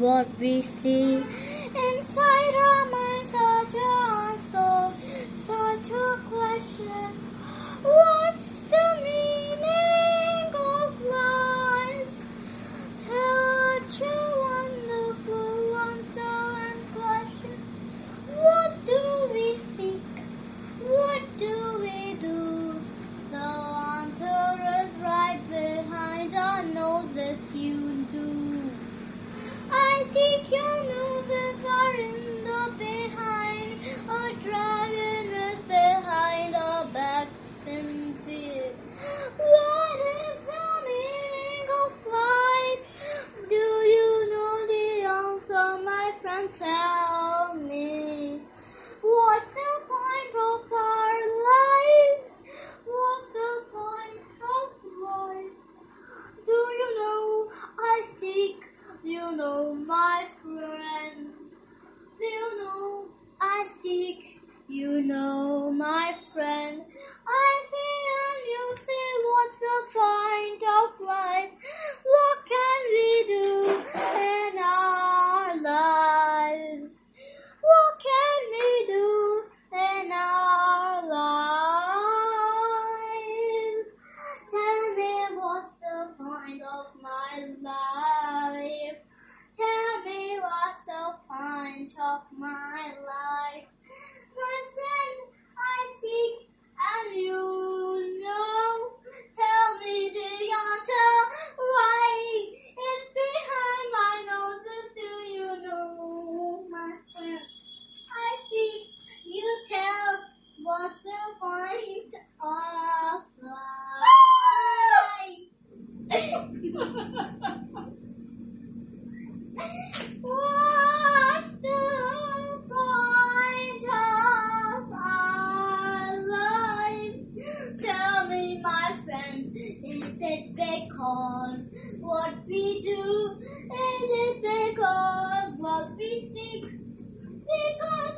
what we see. Inside our minds, such a unsolved, such a question. What's the meaning of life? Such a wonderful answer and question. What do we seek? What do we do? The answer is right behind our noses, you do. I seek your You know, my friend. Do you know I seek? You know, of my life? My friend, I seek and you know. Tell me the answer right is behind my nose. Do you know, my friend? I seek you tell what's the point of life? because what we do? Is it because what we seek? Because